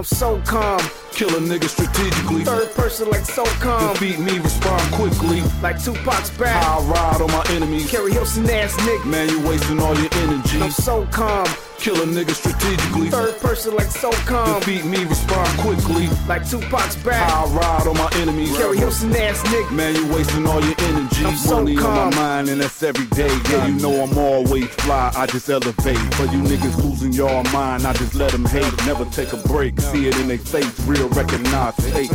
I'm so calm. Kill a nigga strategically. Third person like so calm. Defeat me, respond quickly. Like Tupac's back. I ride on my enemies. Keri Hilson ass nigga. Man, you wasting all your energy. I'm so calm. Kill a nigga strategically. Third person like so calm. Defeat me, respond quickly. Like Tupac's back. I ride on my enemies. Keri Hilson ass nigga. Man, you wasting all your energy. I'm so Money calm. on my mind, and that's every day. Yeah, you know I'm always fly. I just elevate. For you niggas losing your mind, I just let them hate. Never take a break. See it in their face. Real recognize fake.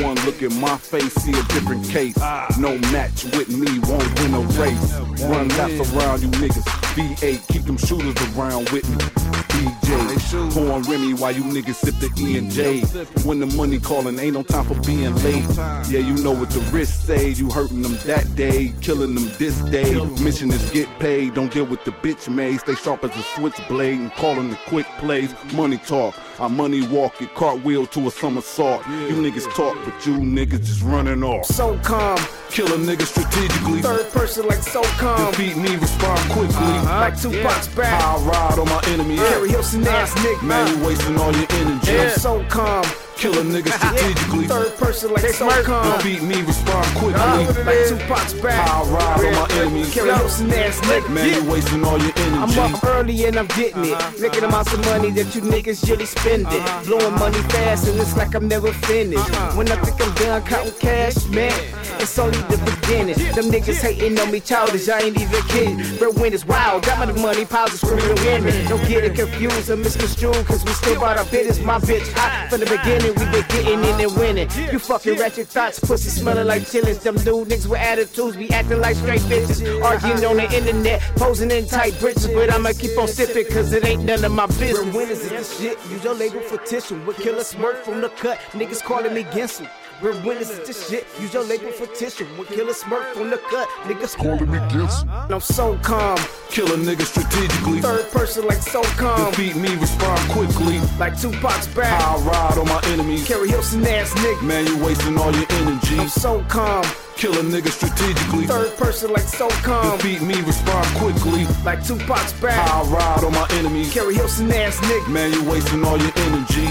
One look at my face, see a different case. No match with me, won't win a race. Run laps around you niggas. V8, keep them shooters around with me. DJ, pouring Remy while you niggas sip the E and J. When the money calling, ain't no time for being late. Yeah, you know what the risks say. You hurting them that day, killing them this day. Mission is get paid, don't deal with the bitch made. Stay sharp as a switchblade and calling the quick plays. Money talk, I money walk it, cartwheel to a somersault. You niggas talk, but you niggas just running off. So calm. Kill a nigga strategically. Third person like so calm. Defeat me, respond quickly. Uh-huh. Like Tupac's back. I ride on my enemies. Keri Hilson uh, ass nigga. Man, you wasting all your energy. I'm so calm. Kill a nigga strategically. Third person like so calm. Beat me, respond quickly. Like Tupac's back. I ride on my enemies. Keri Hilson ass nigga. Man, you wasting all your energy. I'm energy. up early and I'm getting it. Uh-huh. Making amounts of money that you niggas really spending. Uh-huh. Blowing money fast and it's like I'm never finished. Uh-huh. When I think I'm done counting cash, man, it's only the beginning. Them niggas hating on me childish, I ain't even kidding. Bro, when it's wild, got my money, piles of screaming women. Don't get it confused or misconstrued, cause we still bought our business. My bitch hot from the beginning, we been getting in and winning. You fucking ratchet thoughts, pussy smelling like chillins. Them new niggas with attitudes be acting like straight bitches. Arguing on the internet, posing in tight britches, but I'ma keep on sipping cause it ain't none of my business. When is this shit? Use your label for tissue. With killer smirk from the cut, niggas calling me Gensel. We're winners of this shit. Use your label for tissue. With killer smirk from the cut, niggas calling me Gensel. I'm so calm. Kill a nigga strategically. Third person like so calm. Defeat me, respond quickly. Like Tupac's back. I ride on my enemies. Keri Hilson ass nigga. Man, you wasting all your energy. I'm so calm. Kill a nigga strategically. Third person like so calm. Defeat me, respond quickly. Like Tupac's back. I ride on my enemies. Keri Hilson ass nigga. Man, you wasting all your energy.